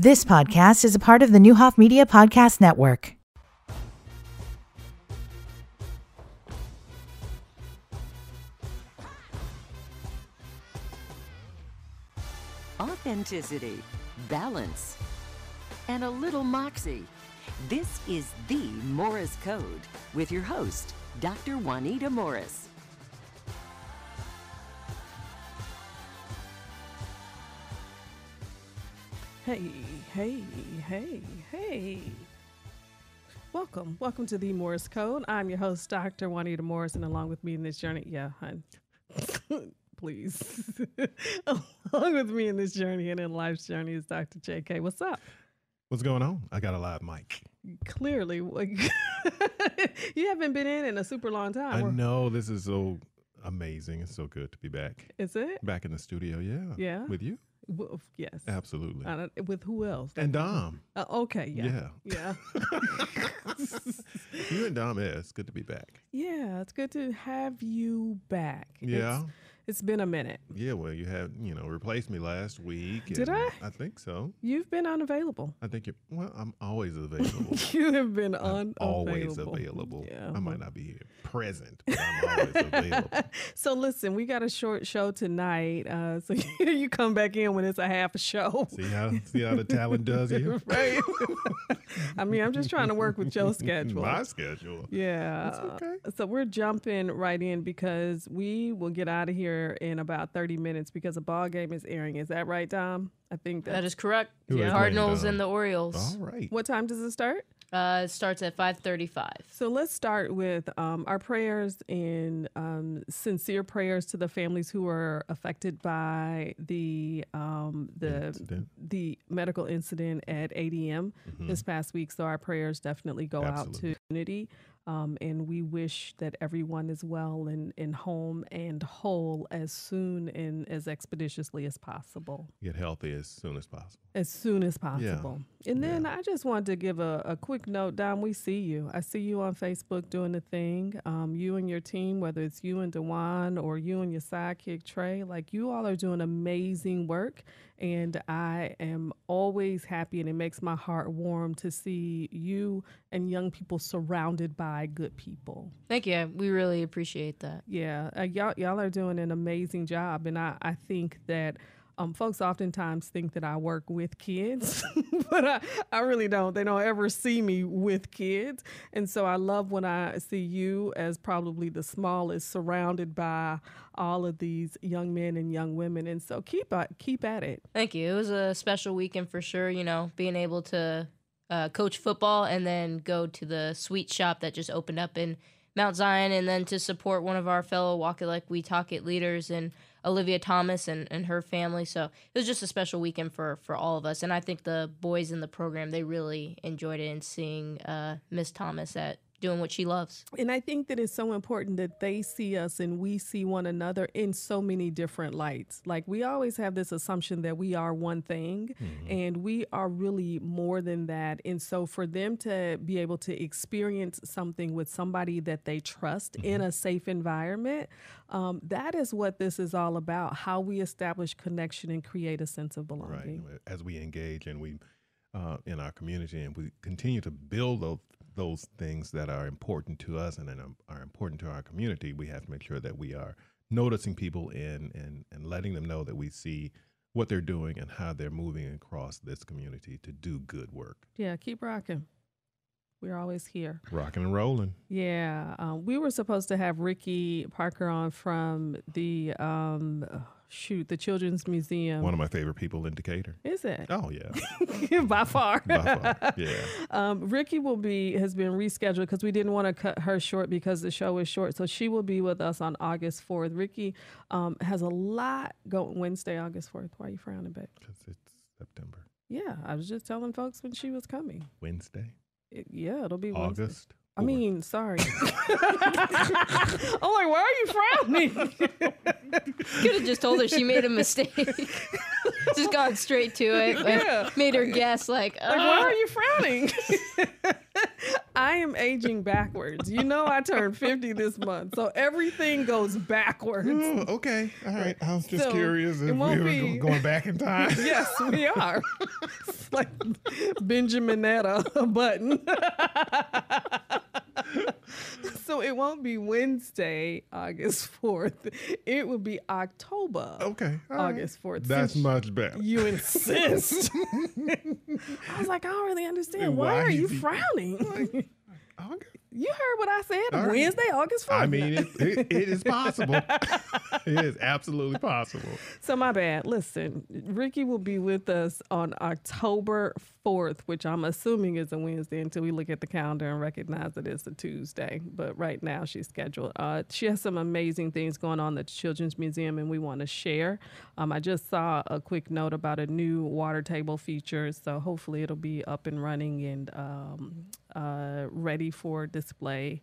This podcast is a part of the Neuhoff Media Podcast Network. Authenticity, balance, and a little moxie. This is the Morris Code with your host, Dr. Juanita Morris. Hey, hey, hey, hey. Welcome. Welcome to the Morris Code. I'm your host, Dr. Juanita Morris, and along with me in this journey, yeah, hun. Please. along with me in this journey and in life's journey is Dr. JK. What's up? What's going on? I got a live mic. Clearly, like, you haven't been in in a super long time. I know this is so amazing. It's so good to be back. Is it? Back in the studio, yeah. Yeah. With you? Well, yes. Absolutely. Don't- with who else? and Dom. Uh, okay, yeah. Yeah. Yeah. you and Dom, it's good to be back. Yeah, it's good to have you back. Yeah. It's, it's been a minute. Yeah, well, you had, you know, replaced me last week. Did I? I think so. You've been unavailable. I think you're, well, I'm always available. You have been I'm unavailable. always available. Yeah. I might not be here present, but I'm always available. So listen, we got a short show tonight. Uh, so you come back in when it's a half a show. See how see how the talent does you? right. I mean, I'm just trying to work with your schedule. My schedule. Yeah. That's okay. So we're jumping right in because we will get out of here in about 30 minutes because a ball game is airing. Is that right, Dom? I think That that's correct. Who Yeah. is Cardinals playing, and the Orioles. All right. what time does it start? Uh, it starts at 5:35. So let's start with um, our prayers and um, sincere prayers to the families who are affected by the um, the Incident. the medical incident at ADM this past week. So our prayers definitely go out Absolutely. to community. Um, and we wish that everyone is well and, and home and whole as soon and as expeditiously as possible Get healthy as soon as possible. as soon as possible. Yeah. And then I just wanted to give a, a quick note, Dom. We see you. I see you on Facebook doing the thing. Um, you and your team, whether it's you and Dewan or you and your sidekick Trey, like you all are doing amazing work. And I am always happy, and it makes my heart warm to see you and young people surrounded by good people. Thank you. We really appreciate that. Yeah, uh, y'all y'all are doing an amazing job, and I I think that. Um, folks oftentimes think that I work with kids, but I, I really don't. They don't ever see me with kids. And so I love when I see you as probably the smallest surrounded by all of these young men and young women. And so keep at, keep at it. Thank you. It was a special weekend for sure. You know, being able to uh, coach football and then go to the sweet shop that just opened up in Mount Zion, and then to support one of our fellow Walk It Like We Talk It leaders and Olivia Thomas and, and her family. So it was just a special weekend for for all of us, and I think the boys in the program they really enjoyed it and seeing uh, Miss Thomas at doing what she loves. And I think that it's so important that they see us and we see one another in so many different lights. Like we always have this assumption that we are one thing and we are really more than that. And so for them to be able to experience something with somebody that they trust in a safe environment, um, that is what this is all about how we establish connection and create a sense of belonging. right as we engage and we uh, in our community and we continue to build those those things that are important to us and that are, important to our community we have to make sure that we are noticing people and and and letting them know that we see what they're doing and how they're moving across this community to do good work Yeah, keep rocking. We're always here. rocking and rolling Yeah, um, we were supposed to have Rikki Parker on from the um, shoot the Children's Museum. one of my favorite people in decatur Is it oh yeah by far? by far yeah um, Rikki will be has been rescheduled because we didn't want to cut her short because the show is short. So she will be with us on August fourth. Rikki um, has a lot going Wednesday, August fourth. Why are you frowning, babe? because it's september Yeah, I was just telling folks when she was coming. wednesday It- yeah, it'll be Wednesday. august I 4th. mean, sorry. I'm like, why are you frowning? Could have just told her she made a mistake. just gone straight to it. but Yeah. Made her guess like, Like, why "Oh." are you frowning? I am aging backwards. You know, I turned 50 this month, so everything goes backwards. Oh, okay. All right. I was just So, curious it if we won't were be- going back in time. Yes, we are. it's like Benjaminetta button. So it won't be Wednesday, August 4th. It will be October, Okay. August 4th. That's since much better. You insist. I was like, I don't really understand. Why, why are you he- frowning? Okay. You heard what I said. Right. Wednesday, August 4th. I mean, it, it, it is possible. it is absolutely possible. So my bad. Listen, Rikki will be with us on October 4th, which I'm assuming is a Wednesday until we look at the calendar and recognize that it's a Tuesday. But right now she's scheduled. Uh, she has some amazing things going on at the Children's Museum and we want to share. Um, I just saw a quick note about a new water table feature. So hopefully it'll be up and running and um, uh, ready for display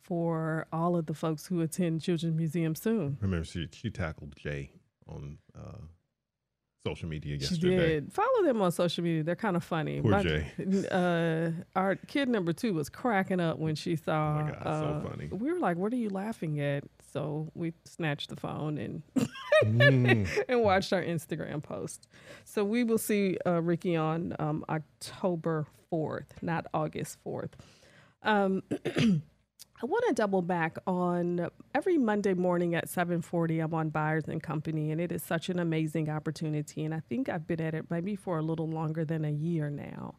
for all of the folks who attend Children's Museum soon. Remember, she she tackled Jay on uh, social media yesterday. She did. Follow them on social media. They're kind of funny. Poor My- Jay. Uh, our kid number two was cracking up when she saw. Oh my God, so uh, funny. We were like, "What are you laughing at?" So we snatched the phone and Mm. and watched our Instagram post. So we will see uh, Rikki on um, October fourth, not August fourth. Um, I want to double back on every Monday morning at 7:40 I'm on Byers and Company and it is such an amazing opportunity and I think I've been at it maybe for a little longer than a year now.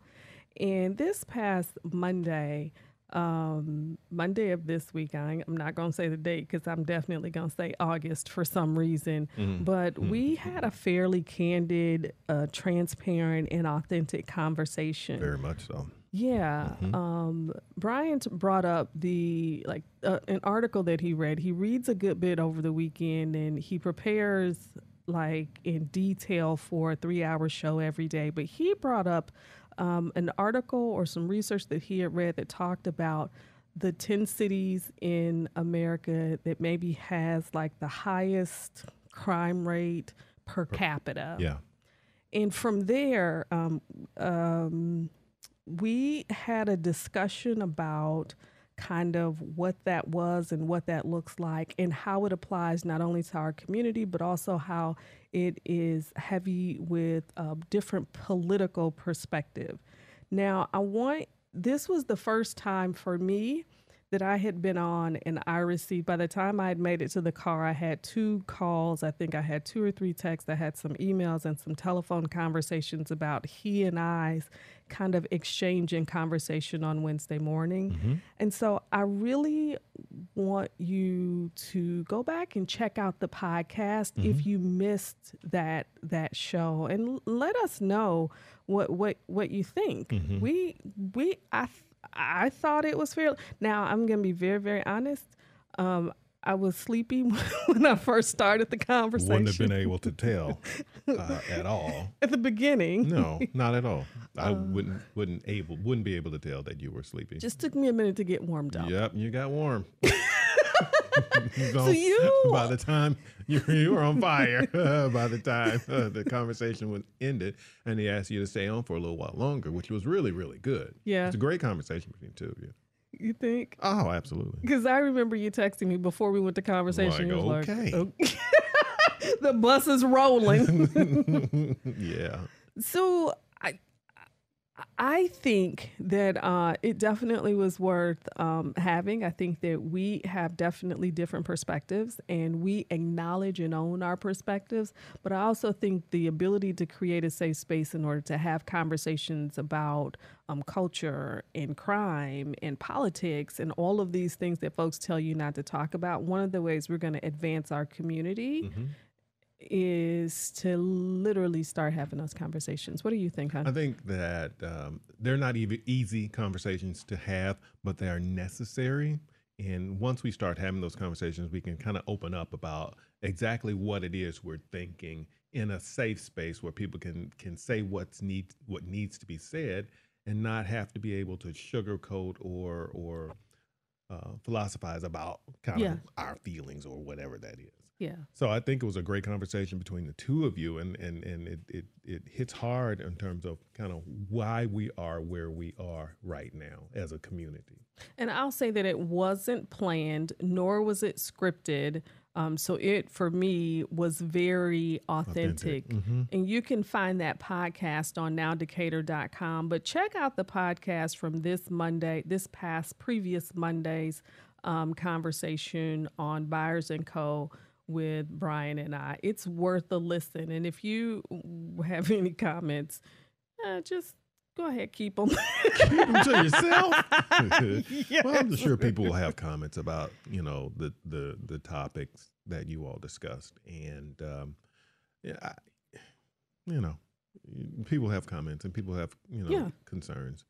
And this past Monday, um, Monday of this week, I, I'm not going to say the date because I'm definitely going to say August for some reason. But we had a fairly candid, uh, transparent, and authentic conversation. Very much so. Yeah. Um, Brian brought up the like uh, an article that he read. He reads a good bit over the weekend and he prepares like in detail for a three hour show every day. But he brought up um, an article or some research that he had read that talked about the 10 cities in America that maybe has like the highest crime rate per capita. Yeah. And from there, um, um, we had a discussion about kind of what that was and what that looks like and how it applies not only to our community but also how it is heavy with a different political perspective. Now, I want this was the first time for me that I had been on and I received by the time I had made it to the car, I had two calls. I think I had two or three texts. I had some emails and some telephone conversations about he and I's kind of exchange and conversation on Wednesday morning. Mm-hmm. And so I really want you to go back and check out the podcast if mm-hmm. you missed that that show and l- let us know what what what you think. Mm-hmm. We we I I thought it was fair. Now I'm gonna be very very honest. Um, I was sleepy when I first started the conversation. Wouldn't have been able to tell uh, at all. at the beginning. No, not at all. I Uh. wouldn't wouldn't able wouldn't be able to tell that you were sleeping. Just took me a minute to get warmed up. Yep, you got warm. So you- by the time you, you were on fire, by the time uh, the conversation was ended, and he asked you to stay on for a little while longer, which was really really good. Yeah. it's a great conversation between the two of you. You think? Oh, absolutely. Because I remember you texting me before we went to conversation. Like, was okay. like, "Okay." the bus is rolling. yeah. so I, think that uh, it definitely was worth um, having. I think that we have definitely different perspectives, and we acknowledge and own our perspectives. But I also think the ability to create a safe space in order to have conversations about um, culture and crime and politics and all of these things that folks tell you not to talk about. One of the ways we're going to advance our community is to literally start having those conversations. What do you think, I think that um, they're not even easy conversations to have, but they are necessary. And once we start having those conversations, we can kind of open up about exactly what it is we're thinking in a safe space where people can can say what's need what needs to be said and not have to be able to sugarcoat or or uh, philosophize about kind Yeah. of our feelings or whatever that is. Yeah. So I think it was a great conversation between the two of you, and and and it it, it hits hard in terms of kind of why we are where we are right now as a community. And I'll say that it wasn't planned, nor was it scripted. Um, so it, for me, was very authentic. Authentic. And you can find that podcast on nowdecatur.com. But check out the podcast from this Monday, this past previous Monday's um, conversation on Byers and Co. with Brian and I. It's worth a listen. And if you have any comments, uh, just go ahead, keep them. Keep them to yourself. Well, I'm sure people will have comments about you know the the the topics that you all discussed, and um, yeah, I, you know, people have comments and people have you know Yeah. concerns,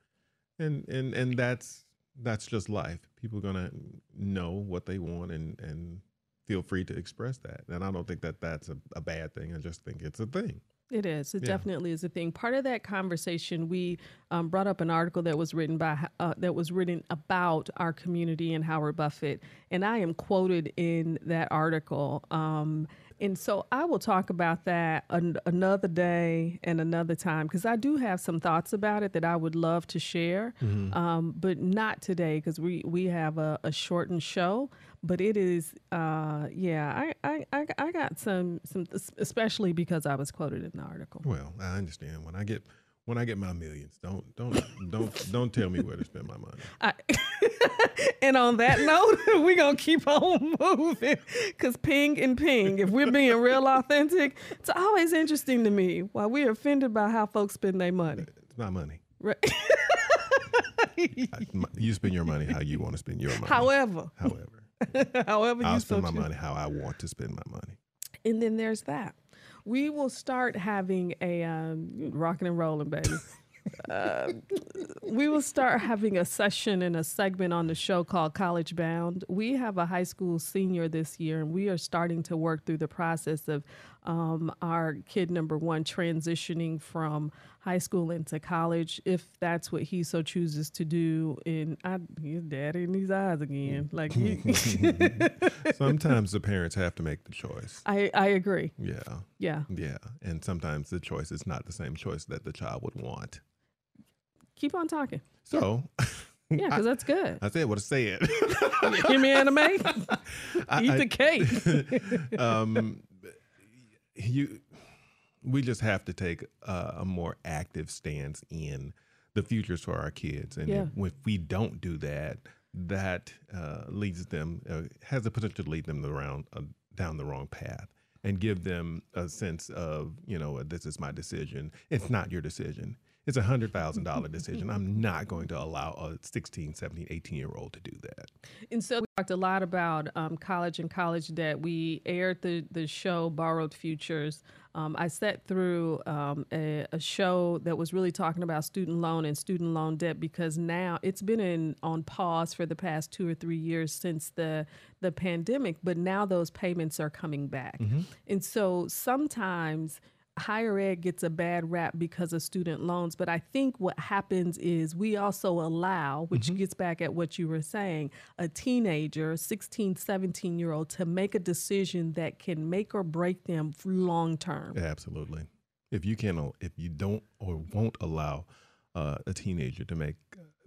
and and and that's that's just life. People are gonna know what they want and and feel free to express that, and I don't think that that's a, a bad thing. I just think it's a thing. It is. It Yeah. definitely is a thing. Part of that conversation, we um, brought up an article that was written by uh, that was written about our community and Howard Buffett, and I am quoted in that article. Um, and so I will talk about that an- another day and another time because I do have some thoughts about it that I would love to share, um, but not today because we we have a, a shortened show. But it is, uh, yeah, I, I, I, I got some some especially because I was quoted in the article. Well, I understand when I get when I get my millions, don't don't don't don't tell me where to spend my money. I, and on that note, we're going to keep on moving because ping and ping, if we're being real authentic, it's always interesting to me why we're offended by how folks spend their money. It's my money. Right? You spend your money how you want to spend your money. However, however, however I'll so spend my choose. money how I want to spend my money. And then there's that. We will start having a um, rocking and rolling, baby. Uh, we will start having a session and a segment on the show called College Bound. We have a high school senior this year, and we are starting to work through the process of um, our kid number one transitioning from high school into college, if that's what he so chooses to do. And I, his daddy in his eyes again. Like, he, Sometimes the parents have to make the choice. I, I agree. Yeah, Yeah. yeah, and sometimes the choice is not the same choice that the child would want. Keep on talking. So, Yeah, because that's good. I said what I said. Give me anime. I- Eat I- the cake. um, you, we just have to take a, a more active stance in the futures for our kids, and Yeah. if, if we don't do that, that uh, leads them uh, has the potential to lead them around uh, down the wrong path and give them a sense of you know this is my decision. It's not your decision. It's a hundred thousand dollar decision. I'm not going to allow a 16, 17, 18 year old to do that. And so we talked a lot about um, college and college debt. We aired the, the show Borrowed Futures. Um, I sat through um, a, a show that was really talking about student loan and student loan debt because now it's been in on pause for the past two or three years since the the pandemic, but now those payments are coming back. And so sometimes higher ed gets a bad rap because of student loans but i think what happens is we also allow which gets back at what you were saying a teenager 16 17 year old to make a decision that can make or break them long term Absolutely. If you can, if you don't or won't allow uh, a teenager to make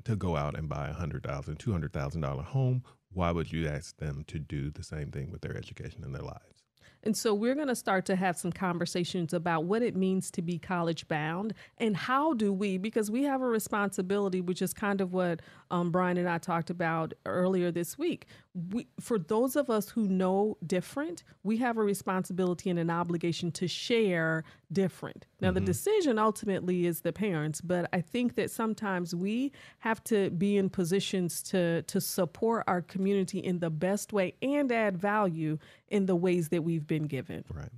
to go out and buy a hundred thousand, two hundred thousand dollar home, why would you ask them to do the same thing with their education and their lives? And so we're going to start to have some conversations about what it means to be college bound and how do we, because we have a responsibility, which is kind of what um, Brian and I talked about earlier this week. We, for those of us who know different, we have a responsibility and an obligation to share different. Now, the decision ultimately is the parents, but I think that sometimes we have to be in positions to to support our community in the best way and add value in the ways that we've been given. Right.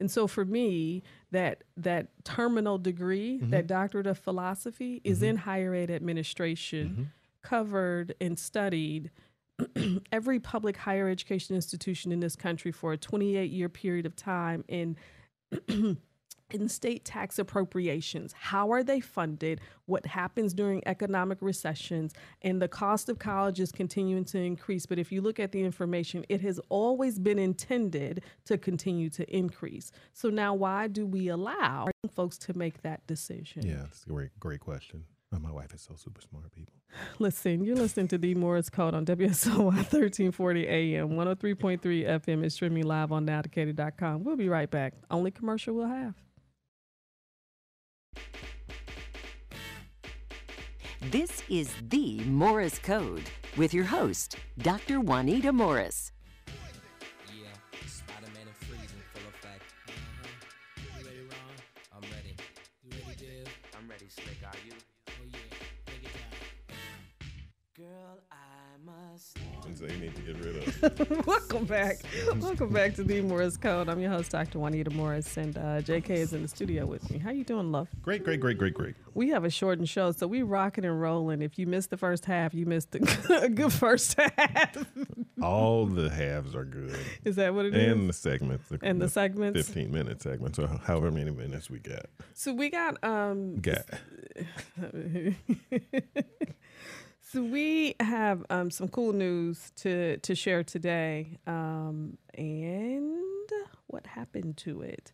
And so for me, that that terminal degree, Mm-hmm. that doctorate of philosophy is in higher ed administration, Mm-hmm. covered and studied every public higher education institution in this country for a 28 year period of time and in state tax appropriations. How are they funded? What happens during economic recessions? And the cost of college is continuing to increase. But if you look at the information, it has always been intended to continue to increase. So now, why do we allow folks to make that decision? Yeah, that's a great, great question. Oh, my wife is so super smart, people. Listen, you're listening to the Morris Code on WSOY 1340 AM, 103.3 FM, is streaming live on nowdecatur.com. We'll be right back. Only commercial we'll have. This is the Morris Code with your host, Dr. Juanita Morris. Yeah, Spider-Man and freezing full effect. Uh-huh. You ready, Ron? I'm ready. You ready, Dave? I'm ready, Slick. Are you? Oh yeah, take it down. Girl, I must. And so you need to get rid of. Welcome back. Welcome back to the Morris Code. I'm your host, Dr. Juanita Morris, and uh, JK is in the studio with me. How you doing, love? Great, great, great, great, great. We have a shortened show, so we rocking and rolling. If you missed the first half, you missed a, good first half. All the halves are good. is that what it is? and the segments. And the segments? 15 minute segments, or however many minutes we got. so we got um Got. So we have um, some cool news to to share today, um, and what happened to it.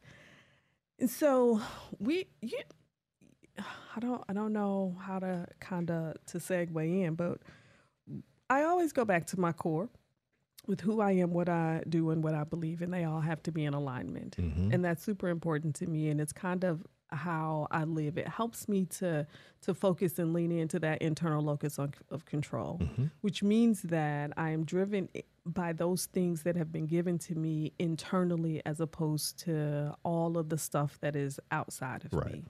And so we, you, I don't, I don't know how to kind of to segue in, but I always go back to my core with who I am, what I do, and what I believe, and they all have to be in alignment, and that's super important to me. And it's kind of how I live. It helps me to to focus and lean into that internal locus of, of control, which means that I am driven by those things that have been given to me internally, as opposed to all of the stuff that is outside of Right. me.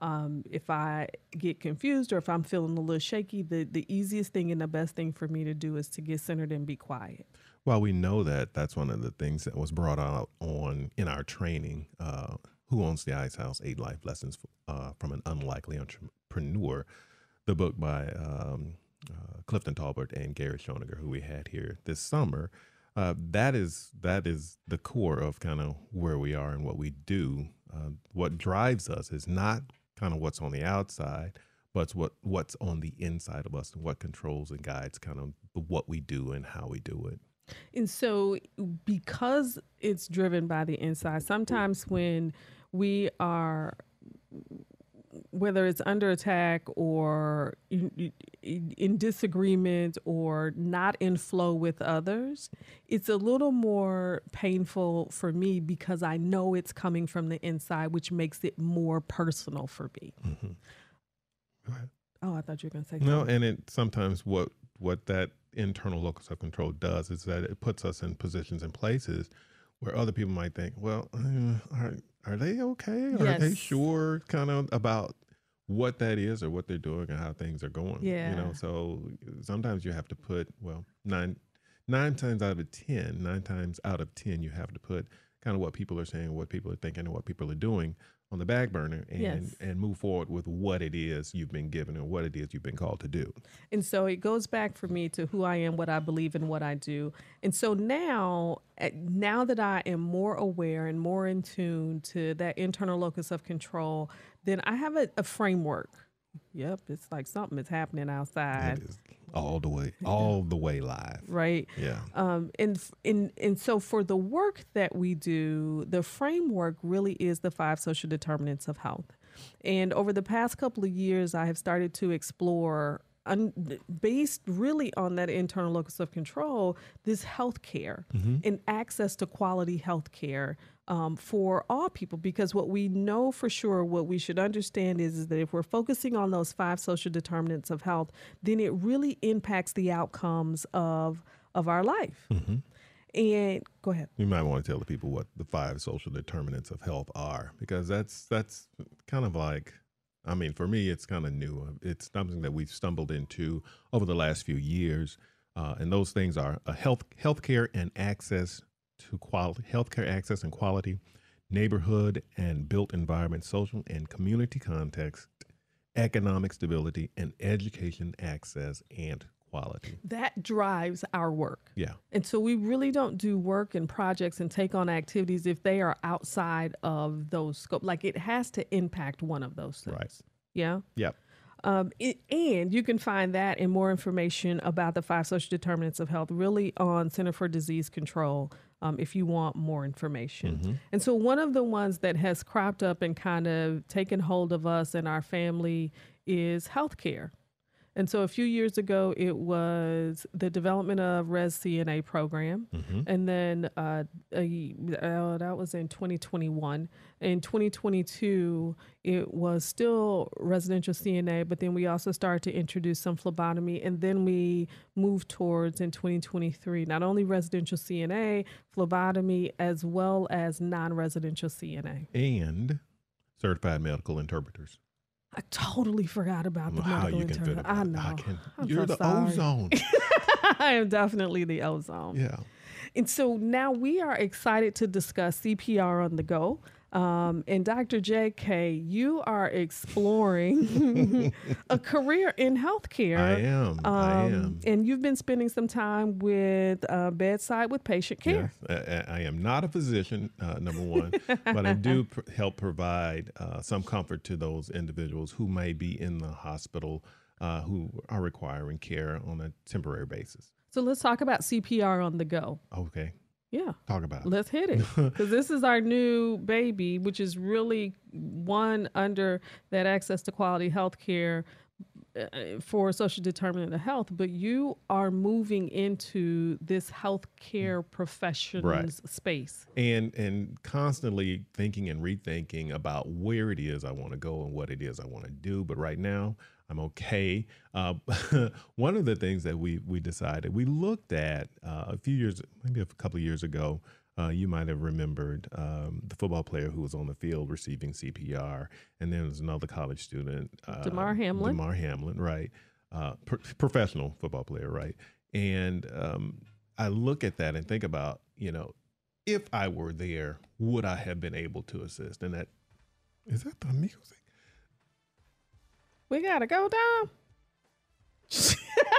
Um, if I get confused or if I'm feeling a little shaky, the, the easiest thing and the best thing for me to do is to get centered and be quiet. Well, we know that that's one of the things that was brought out on in our training. Uh, Who owns the Ice House? Eight life lessons uh, from an unlikely entrepreneur. The book by um, uh, Clifton Taulbert and Gary Schoeniger, who we had here this summer. Uh, that is that is the core of kind of where we are and what we do. Uh, what drives us is not kind of what's on the outside, but what what's on the inside of us and what controls and guides kind of what we do and how we do it. And so, because it's driven by the inside, sometimes when we are, whether it's under attack or in, in disagreement or not in flow with others, it's a little more painful for me because I know it's coming from the inside, which makes it more personal for me. Ahead. Oh, I thought you were going to say No, something. and it sometimes what what that internal locus of control does is that it puts us in positions and places where other people might think, well, uh, are are they okay? Are they sure kind of about what that is or what they're doing and how things are going? Yeah. You know, so sometimes you have to put well nine nine times out of ten, nine times out of ten, you have to put kind of what people are saying, what people are thinking, and what people are doing on the back burner and Yes. and move forward with what it is you've been given and what it is you've been called to do. And so it goes back for me to who I am, what I believe, and what I do. And so now, eh, now that I am more aware and more in tune to that internal locus of control, then I have a, a framework. Yep, it's like something is happening outside, is all the way, all the way live. right? Yeah. Um, and and and so for the work that we do, the framework really is the five social determinants of health. And over the past couple of years, I have started to explore. Un- based really on that internal locus of control, this health care and access to quality health care um, for all people. Because what we know for sure, what we should understand is, is that if we're focusing on those five social determinants of health, then it really impacts the outcomes of of our life. And go ahead. You might want to tell the people what the five social determinants of health are, because that's that's kind of like, I mean, for me, it's kind of new. It's something that we've stumbled into over the last few years, uh, and those things are a health healthcare and access to quality, healthcare access and quality, neighborhood and built environment, social and community context, economic stability, and education access and quality. That drives our work. Yeah. And so we really don't do work and projects and take on activities if they are outside of those scope. Like it has to impact one of those things. Right. Yeah. Yep. Um, it, and you can find that and more information about the five social determinants of health really on Center for Disease Control um, if you want more information. And so, one of the ones that has cropped up and kind of taken hold of us and our family is healthcare. And so a few years ago, it was the development of Res CNA program. And then uh, a, uh, that was in 2021. In 2022, it was still residential CNA, but then we also started to introduce some phlebotomy. And then we moved towards in 2023, not only residential CNA, phlebotomy, as well as non residential CNA. And certified medical interpreters. I totally forgot about the How medical you can fit interpreter. it? I know. can, I'm you're so the sorry. ozone. I am definitely the ozone. yeah. And so now we are excited to discuss CPR on the go. Um, and Dr. JK, you are exploring a career in healthcare. I am. I Um, am. And you've been spending some time with uh, bedside with patient care. Yes. I, I I am not a physician, uh, number one, but I do pr- help provide uh, some comfort to those individuals who may be in the hospital uh, who are requiring care on a temporary basis. So let's talk about CPR on the go. Okay, Yeah. talk about it. Let's hit it because this is our new baby, which is really one under that access to quality health care uh, for social determinant of health. But you are moving into this healthcare professionals space. and and constantly thinking and rethinking about where it is I want to go and what it is I want to do. But right now, I'm okay. Uh, one of the things that we we decided we looked at uh, a few years, maybe a couple of years ago. Uh, you might have remembered um, the football player who was on the field receiving CPR, and then there's another college student, uh, Damar Hamlin. Damar Hamlin, right? Uh, pro- professional football player, right? And um, I look at that and think about, you know, if I were there, would I have been able to assist? And that is that the music? We gotta go down. so,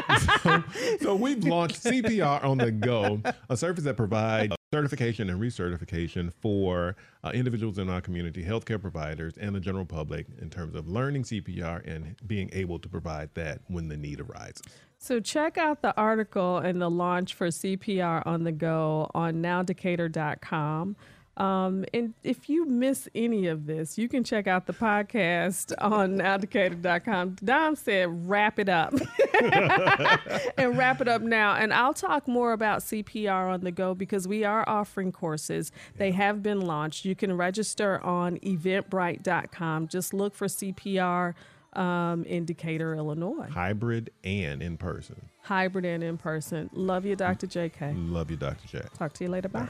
so we've launched CPR on the go, a service that provides certification and recertification for uh, individuals in our community, healthcare providers, and the general public in terms of learning CPR and being able to provide that when the need arises. So check out the article and the launch for CPR on the go on nowdecatur.com. Um, and if you miss any of this, you can check out the podcast on nowdecatur.com. Dom said, wrap it up. and wrap it up now. And I'll talk more about CPR on the go because we are offering courses. They have been launched. You can register on eventbrite.com. Just look for CPR um, in Decatur, Illinois. Hybrid and in person. Hybrid and in person. Love you, Dr. JK. Love you, Dr. Jack. Talk to you later. Bye.